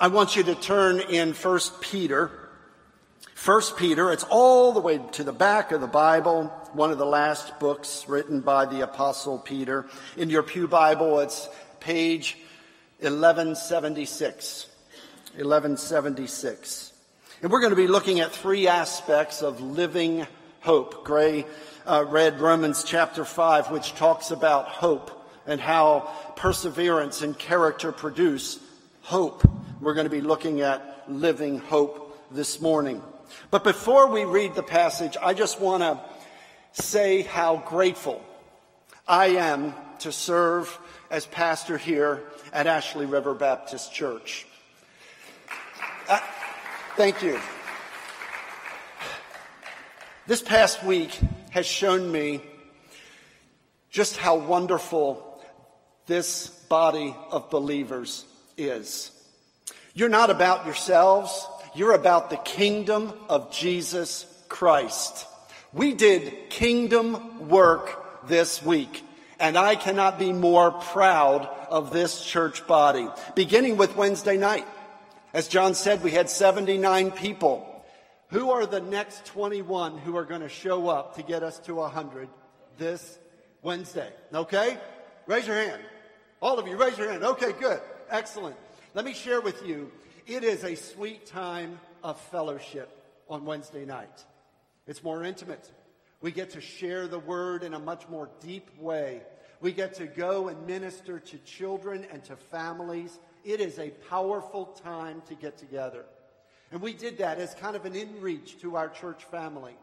I want you to turn in 1 Peter. 1 Peter, it's all the way to the back of the Bible, one of the last books written by the Apostle Peter. In your Pew Bible, it's page 1176. 1176. And we're going to be looking at three aspects of living hope. Gray uh, read Romans chapter 5, which talks about hope and how perseverance and character produce hope. We're going to be looking at living hope this morning. But before we read the passage, I just want to say how grateful I am to serve as pastor here at Ashley River Baptist Church. Uh, thank you. This past week has shown me just how wonderful this body of believers is. You're not about yourselves. You're about the kingdom of Jesus Christ. We did kingdom work this week, and I cannot be more proud of this church body. Beginning with Wednesday night. As John said, we had 79 people. Who are the next 21 who are going to show up to get us to 100 this Wednesday? Okay? Raise your hand. All of you, raise your hand. Okay, good. Excellent. Let me share with you, it is a sweet time of fellowship on Wednesday night. It's more intimate. We get to share the word in a much more deep way. We get to go and minister to children and to families. It is a powerful time to get together. And we did that as kind of an inreach to our church family.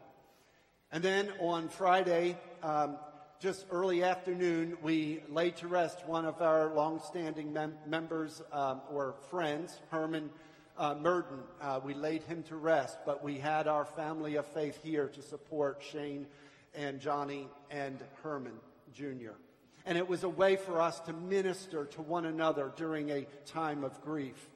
And then on Friday, um, just early afternoon, we laid to rest one of our longstanding mem- members um, or friends, Herman uh. Uh, we laid him to rest, but we had our family of faith here to support Shane and Johnny and Herman Jr. And it was a way for us to minister to one another during a time of grief.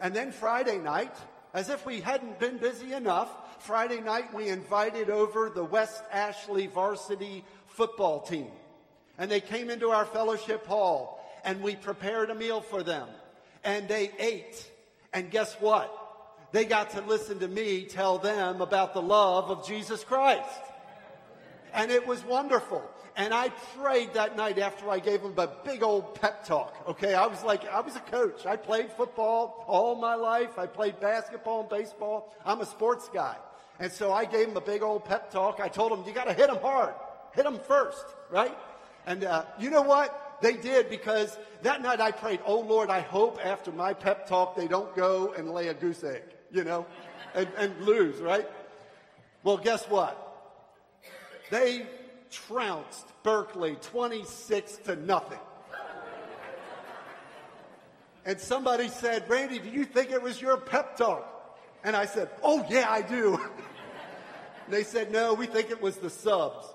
And then Friday night, as if we hadn't been busy enough, Friday night we invited over the West Ashley varsity football team. And they came into our fellowship hall and we prepared a meal for them. And they ate. And guess what? They got to listen to me tell them about the love of Jesus Christ. And it was wonderful. And I prayed that night after I gave them a big old pep talk. Okay. I was like, I was a coach. I played football all my life. I played basketball and baseball. I'm a sports guy. And so I gave them a big old pep talk. I told them, you got to hit them hard. Hit them first, right? And uh, you know what? They did because that night I prayed, oh Lord, I hope after my pep talk they don't go and lay a goose egg, you know, and, and lose, right? Well, guess what? They trounced Berkeley 26 to nothing. And somebody said, Randy, do you think it was your pep talk? And I said, Oh, yeah, I do. they said, No, we think it was the subs.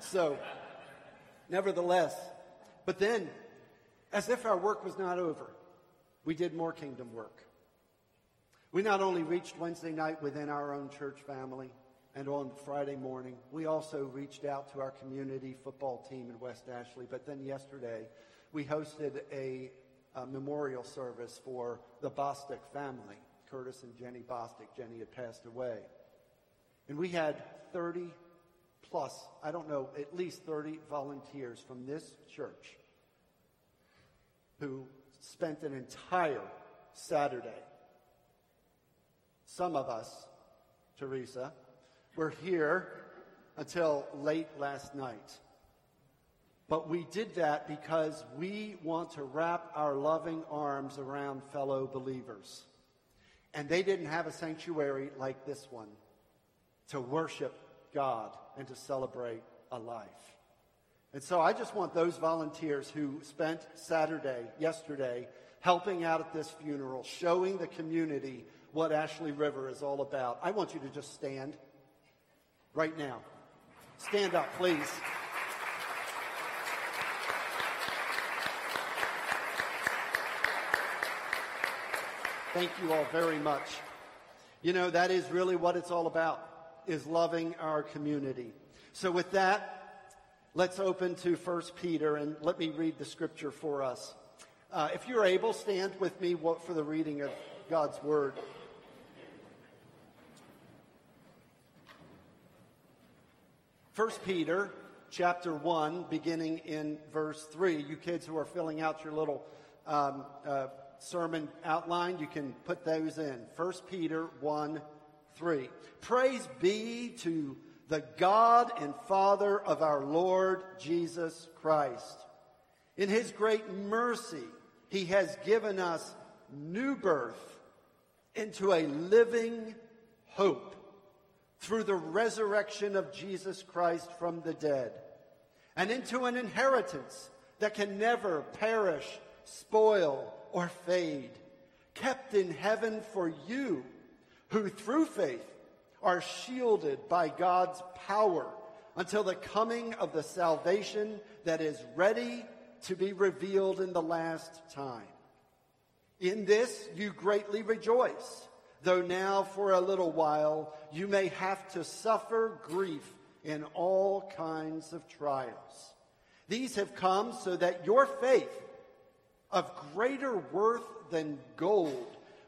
So, nevertheless, but then, as if our work was not over, we did more kingdom work. We not only reached Wednesday night within our own church family and on Friday morning, we also reached out to our community football team in West Ashley. But then yesterday, we hosted a, a memorial service for the Bostic family. Curtis and Jenny Bostic. Jenny had passed away. And we had 30 plus, I don't know, at least 30 volunteers from this church who spent an entire Saturday. Some of us, Teresa, were here until late last night. But we did that because we want to wrap our loving arms around fellow believers. And they didn't have a sanctuary like this one to worship God and to celebrate a life. And so I just want those volunteers who spent Saturday, yesterday, helping out at this funeral, showing the community what Ashley River is all about. I want you to just stand right now. Stand up, please. Thank you all very much. You know, that is really what it's all about is loving our community. So with that, let's open to 1 Peter and let me read the scripture for us. Uh, if you're able, stand with me for the reading of God's Word. First Peter chapter 1, beginning in verse 3. You kids who are filling out your little um, uh, sermon outline, you can put those in. First Peter 1, 3. Praise be to the God and Father of our Lord Jesus Christ. In his great mercy, he has given us new birth into a living hope through the resurrection of Jesus Christ from the dead and into an inheritance that can never perish, spoil, or fade, kept in heaven for you who through faith are shielded by God's power until the coming of the salvation that is ready to be revealed in the last time. In this you greatly rejoice, though now for a little while you may have to suffer grief in all kinds of trials. These have come so that your faith, of greater worth than gold,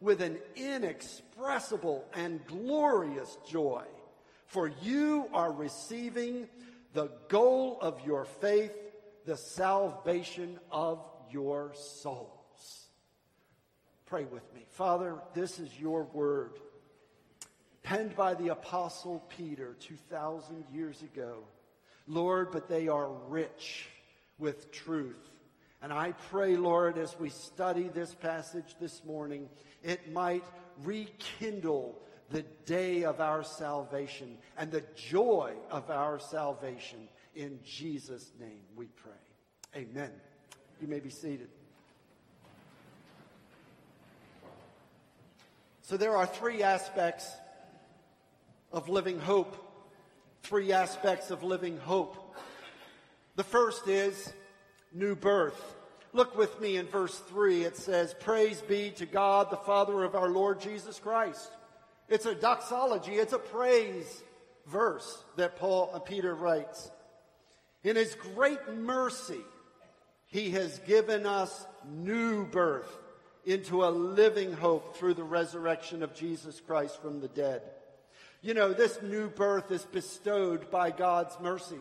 with an inexpressible and glorious joy for you are receiving the goal of your faith, the salvation of your souls. Pray with me. Father, this is your word, penned by the Apostle Peter 2,000 years ago. Lord, but they are rich with truth. And I pray, Lord, as we study this passage this morning, it might rekindle the day of our salvation and the joy of our salvation. In Jesus' name we pray. Amen. You may be seated. So there are three aspects of living hope. Three aspects of living hope. The first is new birth. Look with me in verse 3. It says, Praise be to God, the Father of our Lord Jesus Christ it's a doxology, it's a praise verse that Paul and Peter writes. In his great mercy, he has given us new birth into a living hope through the resurrection of Jesus Christ from the dead. You know, this new birth is bestowed by God's mercy.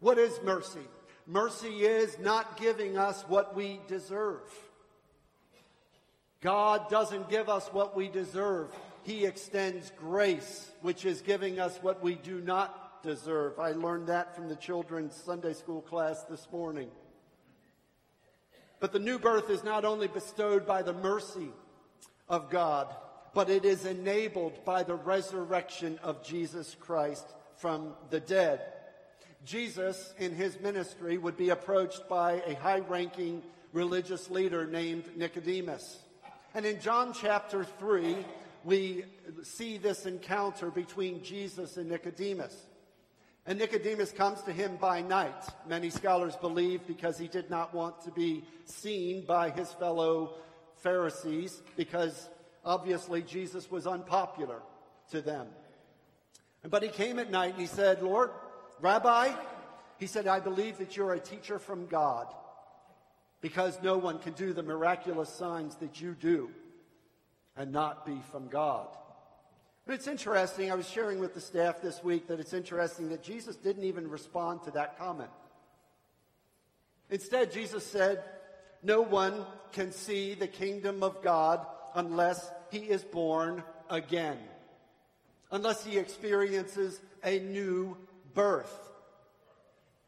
What is mercy? Mercy is not giving us what we deserve. God doesn't give us what we deserve. He extends grace, which is giving us what we do not deserve. I learned that from the children's Sunday school class this morning. But the new birth is not only bestowed by the mercy of God, but it is enabled by the resurrection of Jesus Christ from the dead. Jesus, in his ministry, would be approached by a high ranking religious leader named Nicodemus. And in John chapter 3, we see this encounter between Jesus and Nicodemus. And Nicodemus comes to him by night. Many scholars believe because he did not want to be seen by his fellow Pharisees, because obviously Jesus was unpopular to them. But he came at night and he said, Lord, Rabbi, he said, I believe that you're a teacher from God because no one can do the miraculous signs that you do and not be from God. But it's interesting, I was sharing with the staff this week that it's interesting that Jesus didn't even respond to that comment. Instead, Jesus said, No one can see the kingdom of God unless he is born again, unless he experiences a new birth.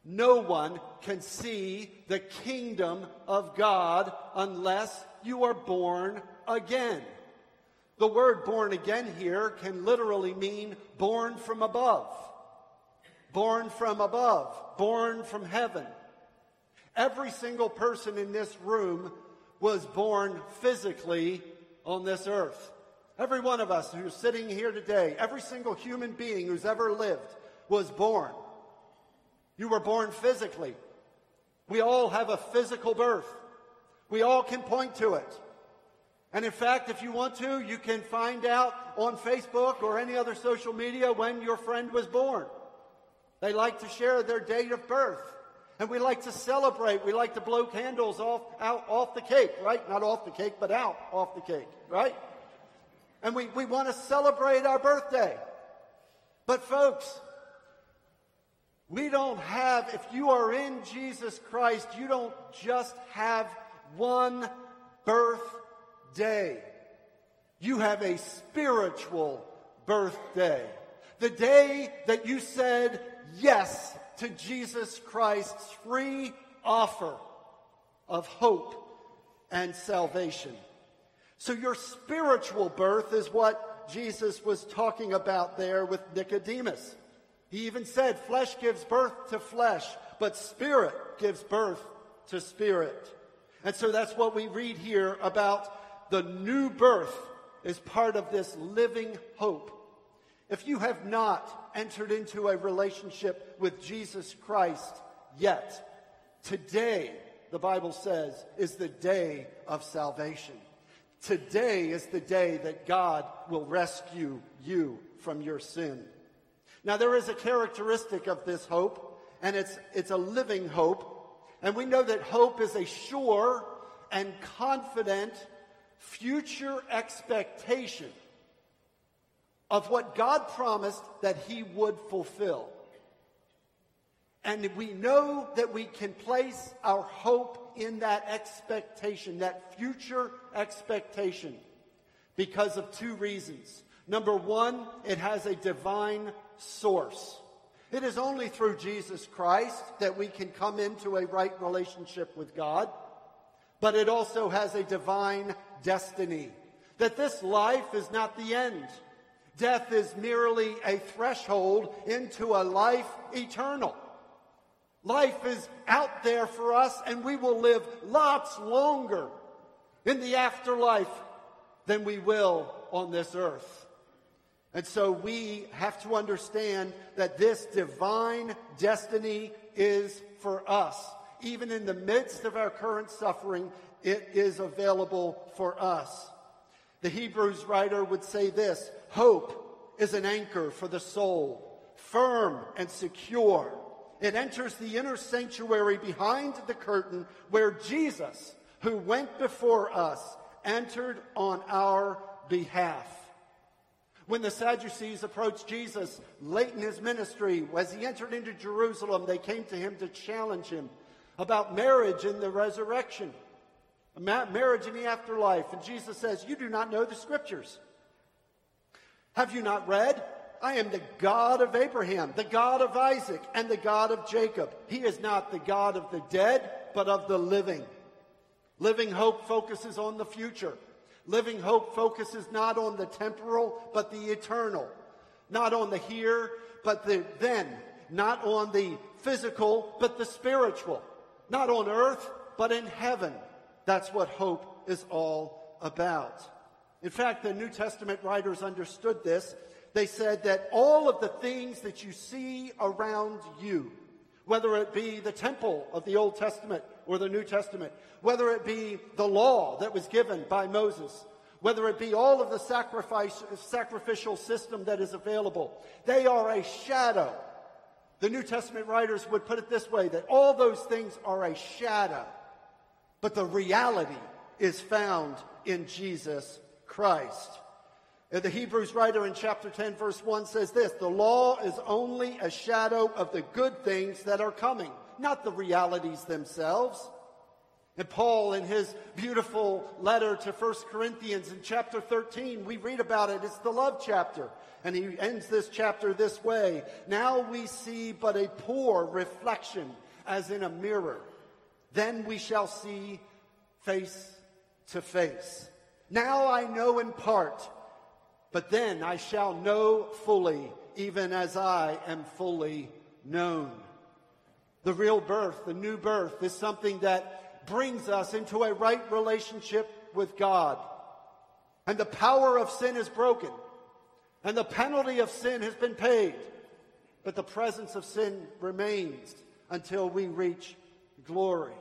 No one can see the kingdom of God unless you are born again. The word born again here can literally mean born from above. Born from above. Born from heaven. Every single person in this room was born physically on this earth. Every one of us who's sitting here today, every single human being who's ever lived was born. You were born physically. We all have a physical birth. We all can point to it. And in fact, if you want to, you can find out on Facebook or any other social media when your friend was born. They like to share their date of birth. And we like to celebrate. We like to blow candles off, out, off the cake, right? Not off the cake, but out off the cake, right? And we, we want to celebrate our birthday. But folks, we don't have, if you are in Jesus Christ, you don't just have one birthday. You have a spiritual birthday. The day that you said yes to Jesus Christ's free offer of hope and salvation. So your spiritual birth is what Jesus was talking about there with Nicodemus. He even said, flesh gives birth to flesh, but spirit gives birth to spirit. And so that's what we read here about the new birth is part of this living hope. If you have not entered into a relationship with Jesus Christ yet, today, the Bible says, is the day of salvation. Today is the day that God will rescue you from your sin. Now, there is a characteristic of this hope, and it's, it's a living hope. And we know that hope is a sure and confident future expectation of what God promised that He would fulfill. And we know that we can place our hope in that expectation, that future expectation, because of two reasons. Number one, it has a divine source. It is only through Jesus Christ that we can come into a right relationship with God, but it also has a divine destiny. That this life is not the end. Death is merely a threshold into a life eternal. Life is out there for us, and we will live lots longer in the afterlife than we will on this earth. And so we have to understand that this divine destiny is for us. Even in the midst of our current suffering, it is available for us. The Hebrews writer would say this Hope is an anchor for the soul, firm and secure. It enters the inner sanctuary behind the curtain where Jesus, who went before us, entered on our behalf. When the Sadducees approached Jesus late in his ministry, as he entered into Jerusalem, they came to him to challenge him about marriage and the resurrection marriage in the afterlife. And Jesus says, You do not know the scriptures. Have you not read? I am the God of Abraham, the God of Isaac, and the God of Jacob. He is not the God of the dead, but of the living. Living hope focuses on the future. Living hope focuses not on the temporal, but the eternal. Not on the here, but the then. Not on the physical, but the spiritual. Not on earth, but in heaven. That's what hope is all about. In fact, the New Testament writers understood this. They said that all of the things that you see around you, whether it be the temple of the Old Testament or the New Testament, whether it be the law that was given by Moses, whether it be all of the sacrifice, sacrificial system that is available, they are a shadow. The New Testament writers would put it this way that all those things are a shadow but the reality is found in Jesus Christ. The Hebrews writer in chapter 10, verse 1 says this The law is only a shadow of the good things that are coming, not the realities themselves. And Paul, in his beautiful letter to 1 Corinthians in chapter 13, we read about it. It's the love chapter. And he ends this chapter this way Now we see but a poor reflection as in a mirror. Then we shall see face to face. Now I know in part, but then I shall know fully, even as I am fully known. The real birth, the new birth, is something that brings us into a right relationship with God. And the power of sin is broken. And the penalty of sin has been paid. But the presence of sin remains until we reach glory.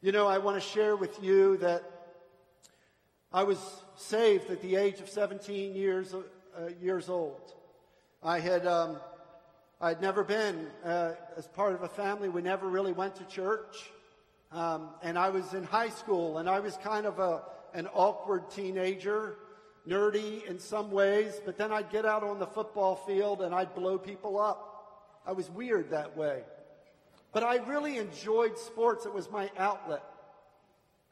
You know, I want to share with you that I was saved at the age of 17 years, uh, years old. I had, um, I had never been, uh, as part of a family, we never really went to church. Um, and I was in high school, and I was kind of a, an awkward teenager, nerdy in some ways, but then I'd get out on the football field and I'd blow people up. I was weird that way. But I really enjoyed sports. It was my outlet.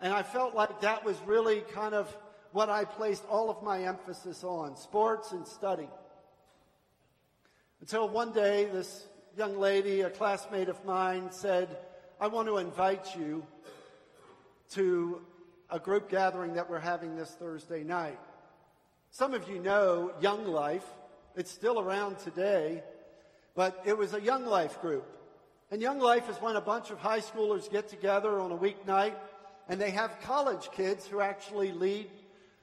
And I felt like that was really kind of what I placed all of my emphasis on sports and study. Until one day, this young lady, a classmate of mine, said, I want to invite you to a group gathering that we're having this Thursday night. Some of you know Young Life. It's still around today, but it was a Young Life group. And Young Life is when a bunch of high schoolers get together on a weeknight and they have college kids who actually lead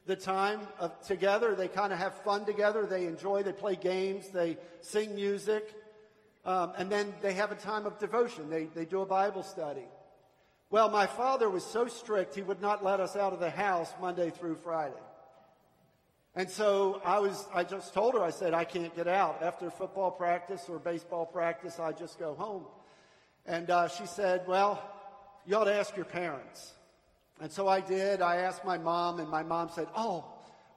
the time of, together. They kind of have fun together. They enjoy, they play games, they sing music. Um, and then they have a time of devotion. They, they do a Bible study. Well, my father was so strict, he would not let us out of the house Monday through Friday. And so I was, I just told her, I said, I can't get out. After football practice or baseball practice, I just go home. And uh, she said, Well, you ought to ask your parents. And so I did. I asked my mom, and my mom said, Oh,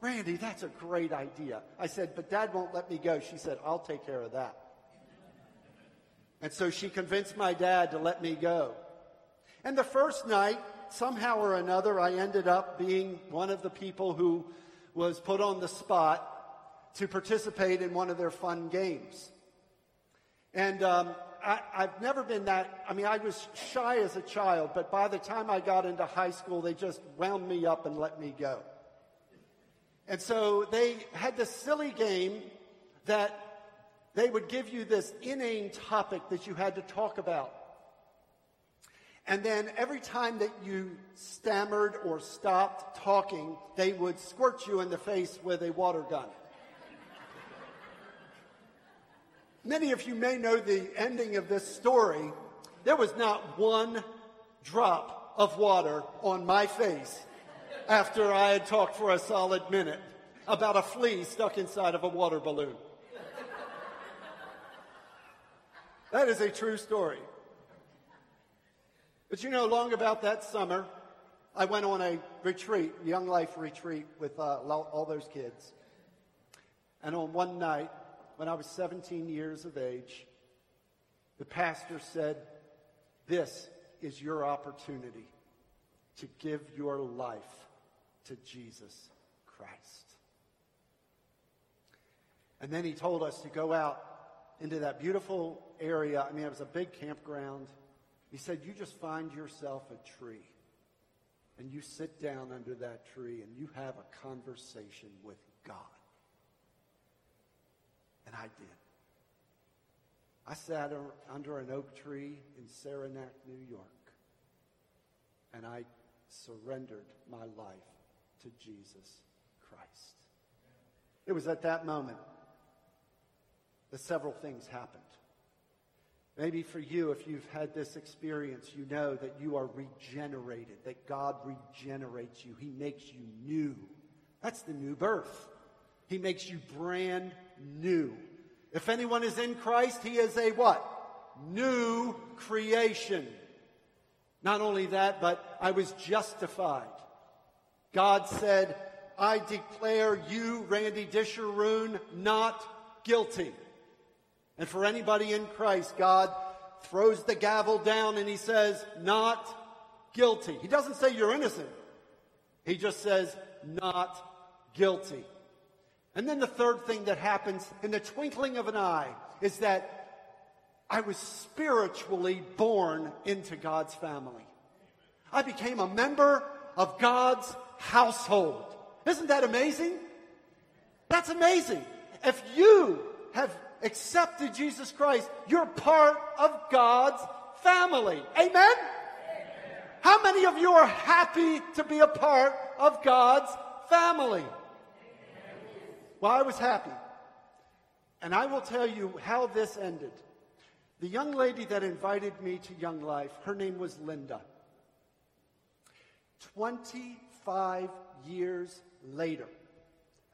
Randy, that's a great idea. I said, But dad won't let me go. She said, I'll take care of that. And so she convinced my dad to let me go. And the first night, somehow or another, I ended up being one of the people who was put on the spot to participate in one of their fun games. And um, I, have never been that, I mean, I was shy as a child, but by the time I got into high school, they just wound me up and let me go. And so they had this silly game that they would give you this inane topic that you had to talk about. And then every time that you stammered or stopped talking, they would squirt you in the face with a water gun. Many of you may know the ending of this story. There was not one drop of water on my face after I had talked for a solid minute about a flea stuck inside of a water balloon. That is a true story. But you know, long about that summer, I went on a retreat, young life retreat with uh, all those kids. And on one night, when I was 17 years of age, the pastor said, This is your opportunity to give your life to Jesus Christ. And then he told us to go out into that beautiful area. I mean, it was a big campground. He said, You just find yourself a tree and you sit down under that tree and you have a conversation with God. And I did. I sat under an oak tree in Saranac, New York, and I surrendered my life to Jesus Christ. It was at that moment that several things happened. Maybe for you, if you've had this experience, you know that you are regenerated, that God regenerates you. He makes you new. That's the new birth. He makes you brand new. If anyone is in Christ, he is a what? New creation. Not only that, but I was justified. God said, I declare you, Randy Disharoon, not guilty. And for anybody in Christ, God throws the gavel down and he says, not guilty. He doesn't say you're innocent. He just says, not guilty. And then the third thing that happens in the twinkling of an eye is that I was spiritually born into God's family. I became a member of God's household. Isn't that amazing? That's amazing. If you have accepted Jesus Christ, you're part of God's family. Amen? Amen? How many of you are happy to be a part of God's family? Well, I was happy. And I will tell you how this ended. The young lady that invited me to Young Life, her name was Linda. 25 years later,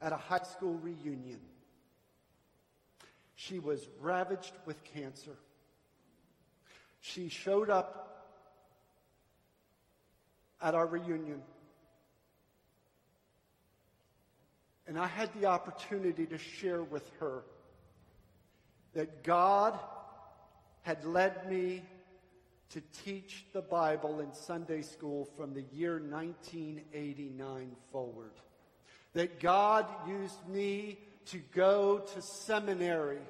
at a high school reunion, she was ravaged with cancer. She showed up at our reunion. And I had the opportunity to share with her that God had led me to teach the Bible in Sunday school from the year 1989 forward. That God used me to go to seminary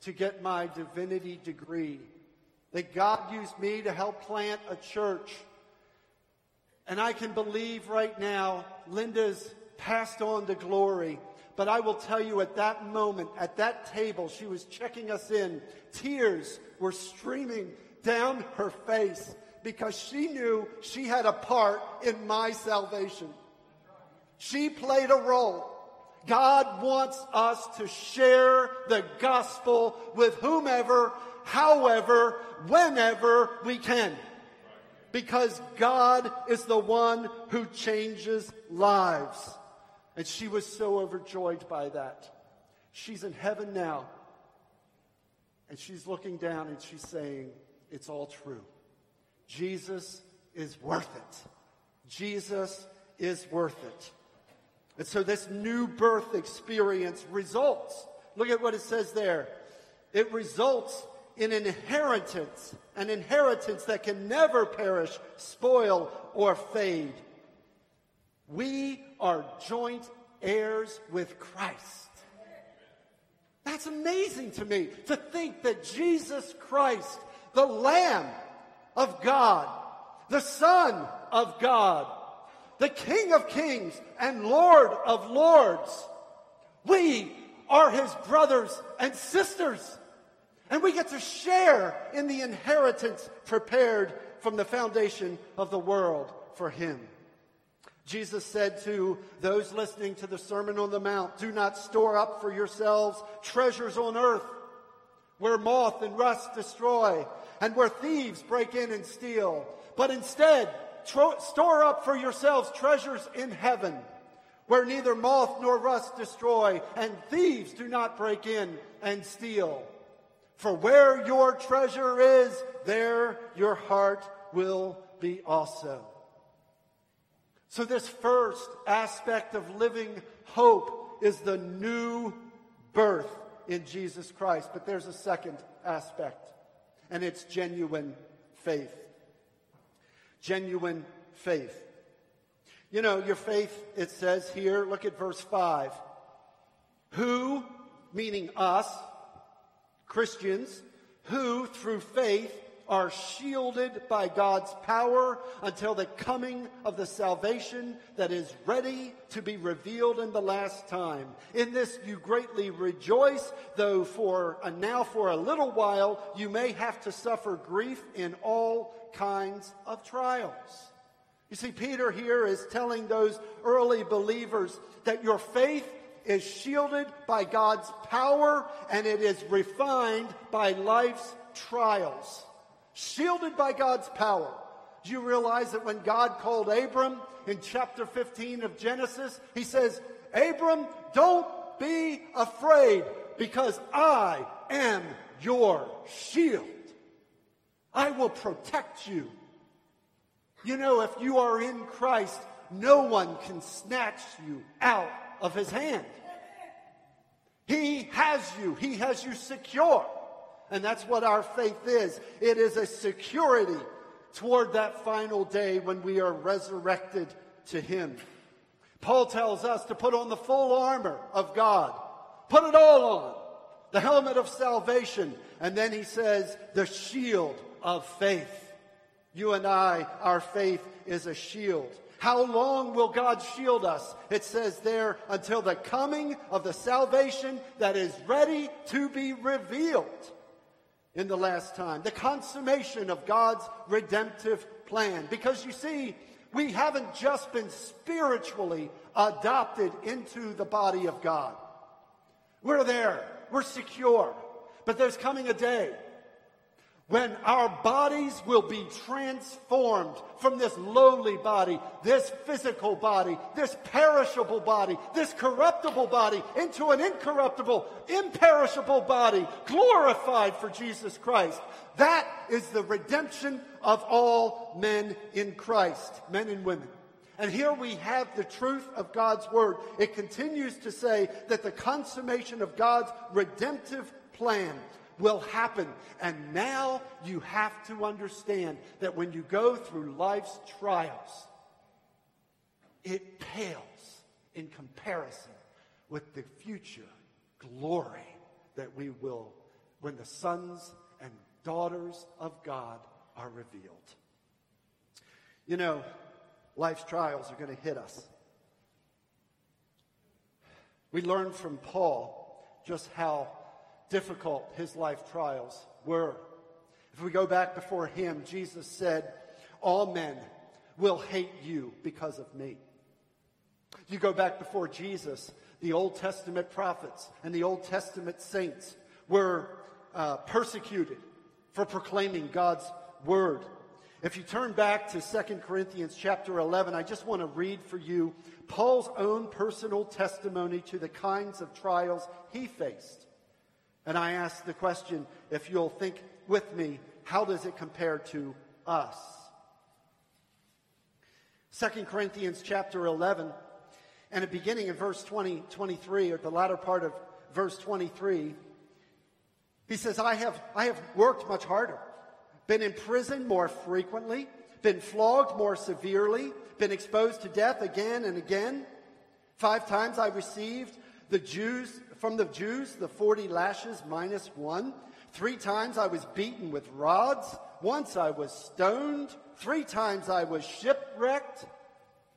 to get my divinity degree. That God used me to help plant a church. And I can believe right now Linda's passed on to glory. But I will tell you at that moment, at that table, she was checking us in. Tears were streaming down her face because she knew she had a part in my salvation. She played a role. God wants us to share the gospel with whomever, however, whenever we can. Because God is the one who changes lives. And she was so overjoyed by that. She's in heaven now. And she's looking down and she's saying, It's all true. Jesus is worth it. Jesus is worth it. And so this new birth experience results. Look at what it says there. It results in inheritance, an inheritance that can never perish, spoil, or fade. We are joint heirs with Christ. That's amazing to me to think that Jesus Christ, the Lamb of God, the Son of God, the King of Kings and Lord of Lords, we are his brothers and sisters. And we get to share in the inheritance prepared from the foundation of the world for him. Jesus said to those listening to the Sermon on the Mount, Do not store up for yourselves treasures on earth where moth and rust destroy and where thieves break in and steal, but instead tro- store up for yourselves treasures in heaven where neither moth nor rust destroy and thieves do not break in and steal. For where your treasure is, there your heart will be also. So, this first aspect of living hope is the new birth in Jesus Christ. But there's a second aspect, and it's genuine faith. Genuine faith. You know, your faith, it says here, look at verse 5. Who, meaning us, Christians, who through faith are shielded by God's power until the coming of the salvation that is ready to be revealed in the last time. In this you greatly rejoice, though for uh, now for a little while you may have to suffer grief in all kinds of trials. You see, Peter here is telling those early believers that your faith is shielded by God's power and it is refined by life's trials shielded by God's power. Do you realize that when God called Abram in chapter 15 of Genesis, he says, Abram, don't be afraid because I am your shield. I will protect you. You know, if you are in Christ, no one can snatch you out of his hand. He has you. He has you secure. And that's what our faith is. It is a security toward that final day when we are resurrected to Him. Paul tells us to put on the full armor of God. Put it all on. The helmet of salvation. And then he says, the shield of faith. You and I, our faith is a shield. How long will God shield us? It says there, until the coming of the salvation that is ready to be revealed in the last time, the consummation of God's redemptive plan. Because you see, we haven't just been spiritually adopted into the body of God. We're there. We're secure. But there's coming a day when our bodies will be transformed from this lowly body, this physical body, this perishable body, this corruptible body into an incorruptible, imperishable body, glorified for Jesus Christ. That is the redemption of all men in Christ, men and women. And here we have the truth of God's word. It continues to say that the consummation of God's redemptive plan will happen. And now you have to understand that when you go through life's trials, it pales in comparison with the future glory that we will when the sons and daughters of God are revealed. You know, life's trials are going to hit us. We learn from Paul just how difficult his life trials were. If we go back before him, Jesus said, All men will hate you because of me. You go back before Jesus, the Old Testament prophets and the Old Testament saints were uh, persecuted for proclaiming God's word. If you turn back to 2 Corinthians chapter 11, I just want to read for you Paul's own personal testimony to the kinds of trials he faced. And I ask the question, if you'll think with me, how does it compare to us? 2 Corinthians chapter 11, and at beginning in verse 20, 23, or the latter part of verse 23, he says, I have, I have worked much harder, been in prison more frequently, been flogged more severely, been exposed to death again and again. Five times I received the Jews from the Jews, the 40 lashes minus one. Three times I was beaten with rods. Once I was stoned. Three times I was shipwrecked.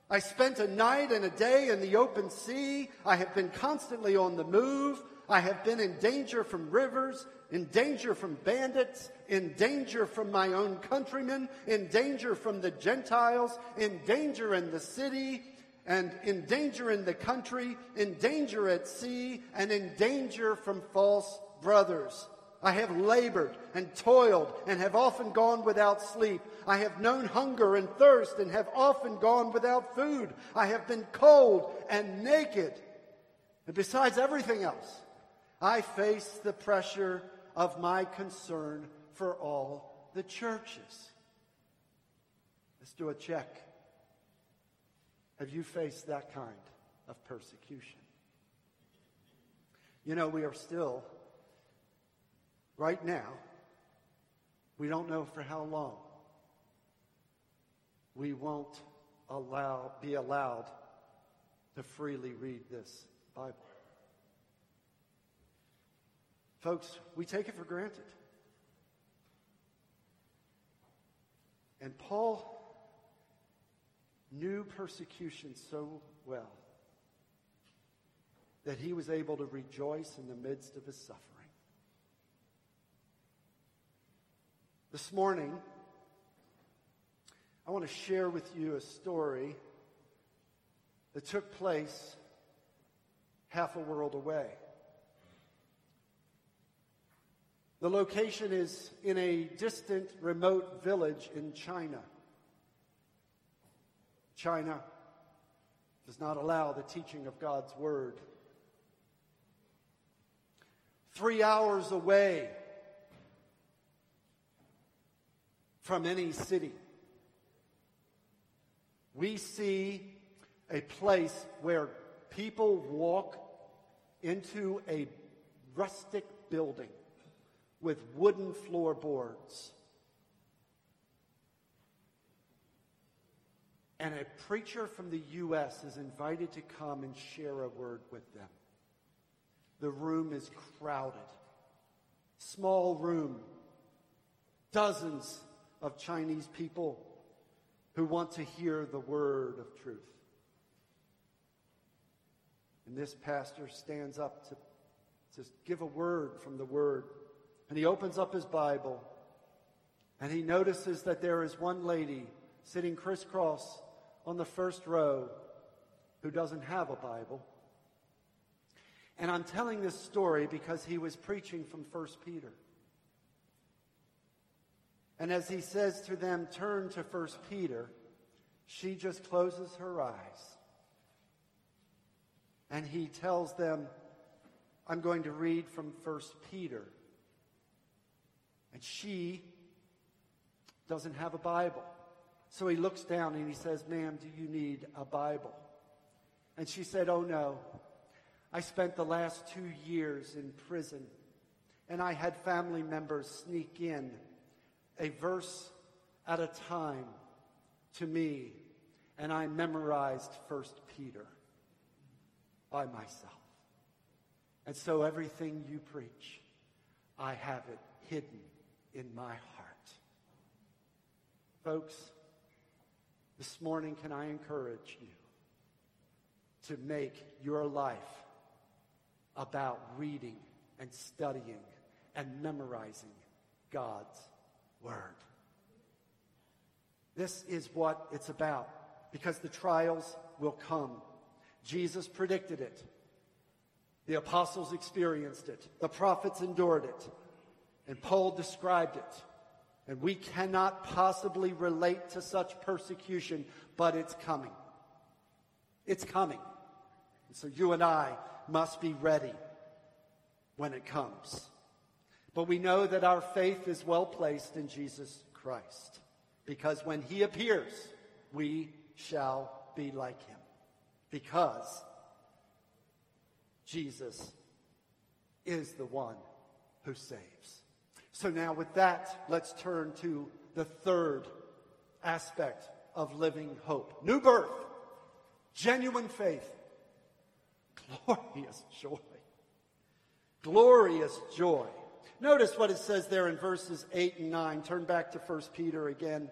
I spent a night and a day in the open sea. I have been constantly on the move. I have been in danger from rivers, in danger from bandits, in danger from my own countrymen, in danger from the Gentiles, in danger in the city, and in danger in the country, in danger at sea, and in danger from false brothers. I have labored and toiled and have often gone without sleep. I have known hunger and thirst and have often gone without food. I have been cold and naked. And besides everything else, I face the pressure of my concern for all the churches. Let's do a check. Have you faced that kind of persecution? You know, we are still, right now, we don't know for how long, we won't allow, be allowed to freely read this Bible. Folks, we take it for granted. And Paul knew persecution so well that he was able to rejoice in the midst of his suffering. This morning, I want to share with you a story that took place half a world away. The location is in a distant, remote village in China. China does not allow the teaching of God's Word. Three hours away from any city, we see a place where people walk into a rustic building with wooden floorboards and a preacher from the U.S. is invited to come and share a word with them. The room is crowded. Small room. Dozens of Chinese people who want to hear the word of truth. And this pastor stands up to, to give a word from the word. And he opens up his Bible and he notices that there is one lady sitting crisscross on the first row who doesn't have a Bible. And I'm telling this story because he was preaching from 1 Peter. And as he says to them, turn to 1 Peter, she just closes her eyes. And he tells them, I'm going to read from 1 Peter. And she doesn't have a Bible. So he looks down and he says, Ma'am, do you need a Bible? And she said, Oh no. I spent the last two years in prison, and I had family members sneak in a verse at a time to me, and I memorized First Peter by myself. And so everything you preach, I have it hidden in my heart. Folks, this morning, can I encourage you to make your life about reading and studying and memorizing God's Word? This is what it's about because the trials will come. Jesus predicted it. The apostles experienced it. The prophets endured it. And Paul described it. And we cannot possibly relate to such persecution, but it's coming. It's coming. And so you and I must be ready when it comes. But we know that our faith is well placed in Jesus Christ because when he appears, we shall be like him because Jesus is the one who saves. So now with that, let's turn to the third aspect of living hope. New birth, genuine faith, glorious joy. Glorious joy. Notice what it says there in verses 8 and 9. Turn back to 1 Peter again.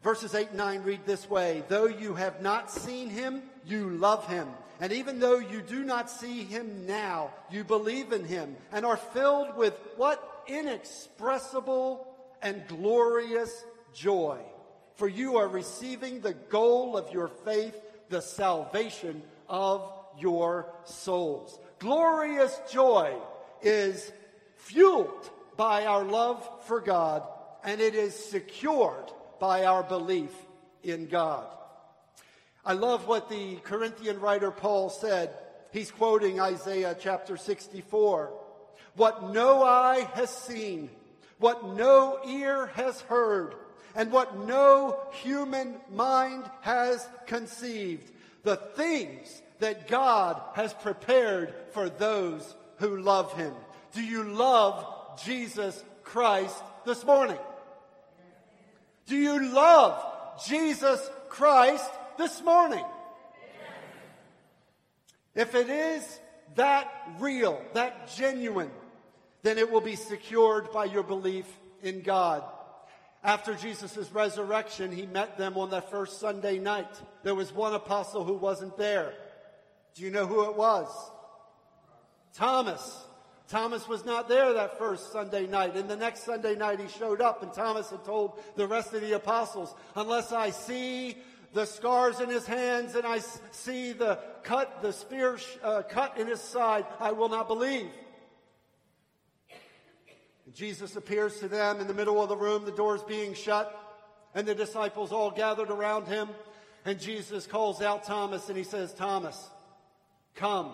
Verses 8 and 9 read this way Though you have not seen him, you love him. And even though you do not see him now, you believe in him and are filled with what? Inexpressible and glorious joy. For you are receiving the goal of your faith, the salvation of your souls. Glorious joy is fueled by our love for God and it is secured by our belief in God. I love what the Corinthian writer Paul said. He's quoting Isaiah chapter 64. What no eye has seen, what no ear has heard, and what no human mind has conceived, the things that God has prepared for those who love him. Do you love Jesus Christ this morning? Do you love Jesus Christ this morning? If it is that real, that genuine, then it will be secured by your belief in God. After Jesus' resurrection, he met them on that first Sunday night. There was one apostle who wasn't there. Do you know who it was? Thomas. Thomas was not there that first Sunday night. And the next Sunday night he showed up and Thomas had told the rest of the apostles, unless I see the scars in his hands and I see the cut, the spear uh, cut in his side, I will not believe. And Jesus appears to them in the middle of the room, the doors being shut, and the disciples all gathered around him. And Jesus calls out Thomas and he says, Thomas, Come,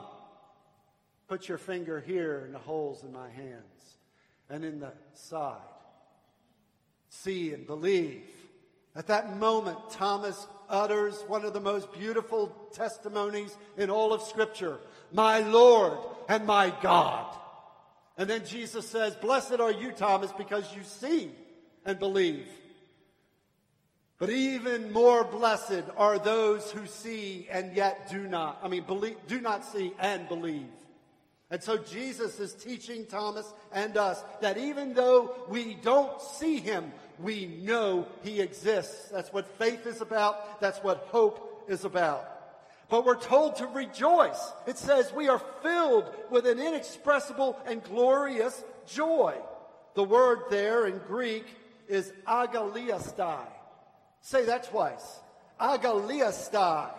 put your finger here in the holes in my hands and in the side. See and believe. At that moment, Thomas utters one of the most beautiful testimonies in all of Scripture My Lord and my God. And then Jesus says, Blessed are you, Thomas, because you see and believe. But even more blessed are those who see and yet do not. I mean, believe, do not see and believe. And so Jesus is teaching Thomas and us that even though we don't see him, we know he exists. That's what faith is about. That's what hope is about. But we're told to rejoice. It says we are filled with an inexpressible and glorious joy. The word there in Greek is agaliastai. Say that twice. Agaliastai.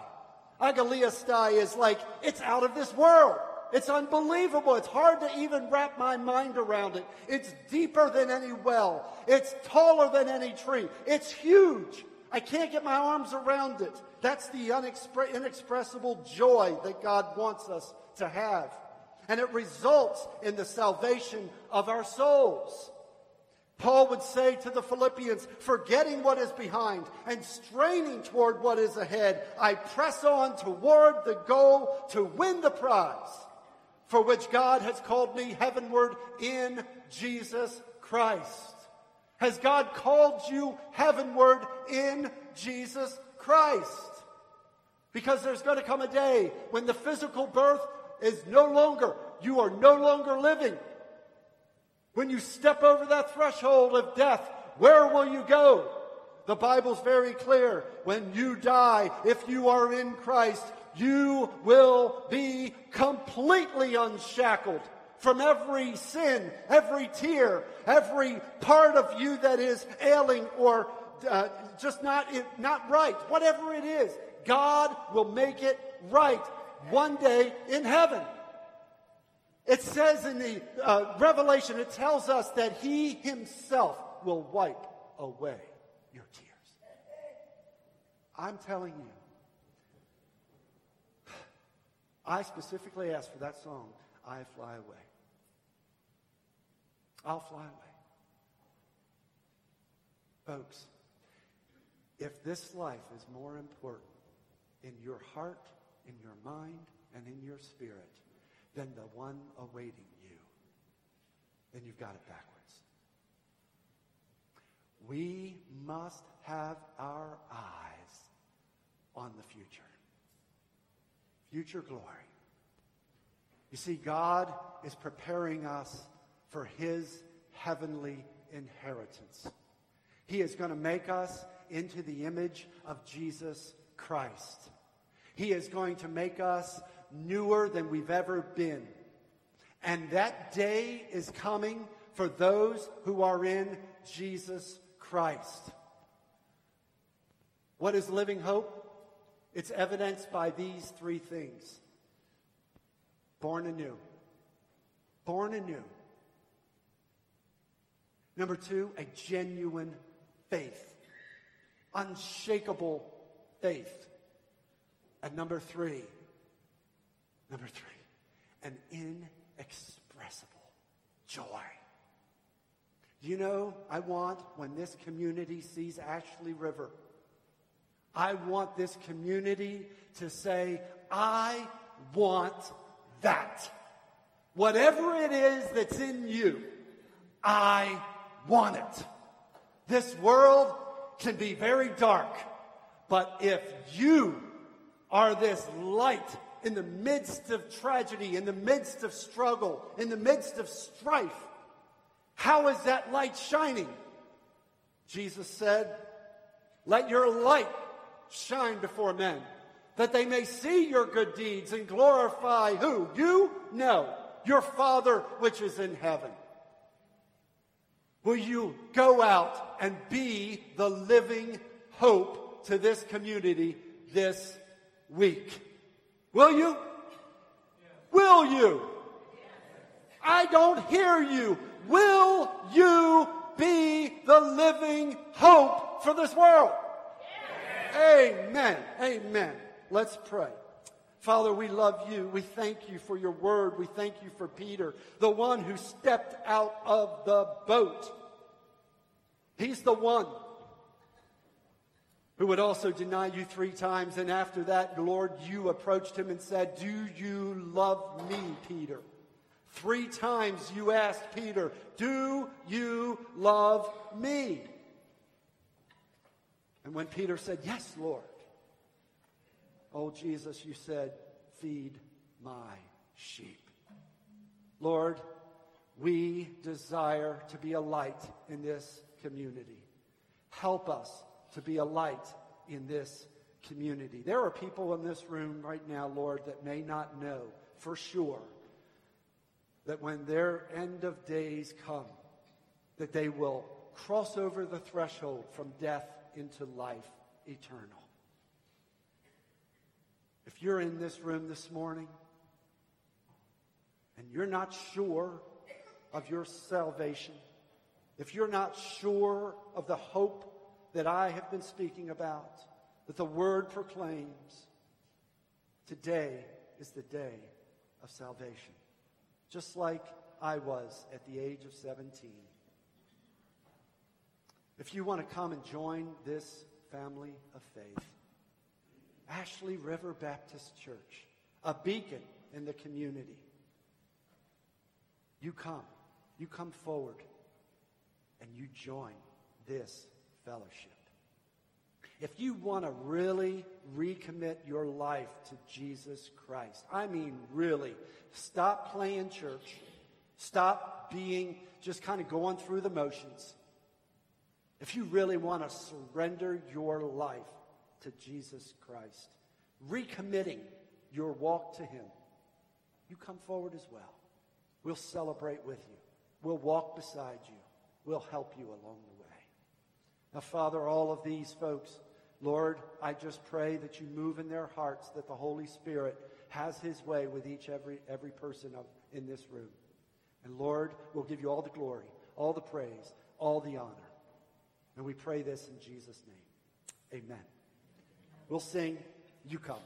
Agaliastai is like, it's out of this world. It's unbelievable. It's hard to even wrap my mind around it. It's deeper than any well. It's taller than any tree. It's huge. I can't get my arms around it. That's the inexpressible joy that God wants us to have. And it results in the salvation of our souls. Paul would say to the Philippians, forgetting what is behind and straining toward what is ahead, I press on toward the goal to win the prize for which God has called me heavenward in Jesus Christ. Has God called you heavenward in Jesus Christ? Because there's going to come a day when the physical birth is no longer, you are no longer living. When you step over that threshold of death, where will you go? The Bible's very clear. When you die, if you are in Christ, you will be completely unshackled from every sin, every tear, every part of you that is ailing or uh, just not, not right, whatever it is. God will make it right one day in heaven. It says in the uh, Revelation, it tells us that He Himself will wipe away your tears. I'm telling you, I specifically asked for that song, I Fly Away. I'll fly away. Folks, if this life is more important in your heart, in your mind, and in your spirit than the one awaiting you, then you've got it backwards. We must have our eyes on the future. Future glory. You see, God is preparing us for his heavenly inheritance. He is going to make us into the image of Jesus Christ. He is going to make us newer than we've ever been. And that day is coming for those who are in Jesus Christ. What is living hope? It's evidenced by these three things born anew. Born anew. Number two, a genuine faith, unshakable faith. And number three, number three, an inexpressible joy. You know, I want when this community sees Ashley River, I want this community to say, I want that. Whatever it is that's in you, I want it. This world can be very dark, but if you are this light in the midst of tragedy, in the midst of struggle, in the midst of strife, how is that light shining? Jesus said, Let your light shine before men, that they may see your good deeds and glorify who? You? No, your Father which is in heaven. Will you go out and be the living hope to this community this week? Will you? Will you? I don't hear you. Will you be the living hope for this world? Amen. Amen. Let's pray. Father, we love you. We thank you for your word. We thank you for Peter, the one who stepped out of the boat. He's the one who would also deny you three times. And after that, Lord, you approached him and said, Do you love me, Peter? Three times you asked Peter, Do you love me? And when Peter said, Yes, Lord, oh, Jesus, you said, Feed my sheep. Lord, we desire to be a light in this community. Help us to be a light in this community. There are people in this room right now, Lord, that may not know for sure that when their end of days come, that they will cross over the threshold from death into life eternal. If you're in this room this morning and you're not sure of your salvation, if you're not sure of the hope that I have been speaking about, that the Word proclaims, today is the day of salvation. Just like I was at the age of 17. If you want to come and join this family of faith, Ashley River Baptist Church, a beacon in the community. You come, you come forward, and you join this fellowship. If you want to really recommit your life to Jesus Christ, I mean, really, stop playing church, stop being just kind of going through the motions. If you really want to surrender your life to Jesus Christ, recommitting your walk to Him, you come forward as well. We'll celebrate with you. We'll walk beside you. We'll help you along the way. Now, Father, all of these folks, Lord, I just pray that you move in their hearts, that the Holy Spirit has his way with each every every person of, in this room. And Lord, we'll give you all the glory, all the praise, all the honor. And we pray this in Jesus' name. Amen. We'll sing, You Come.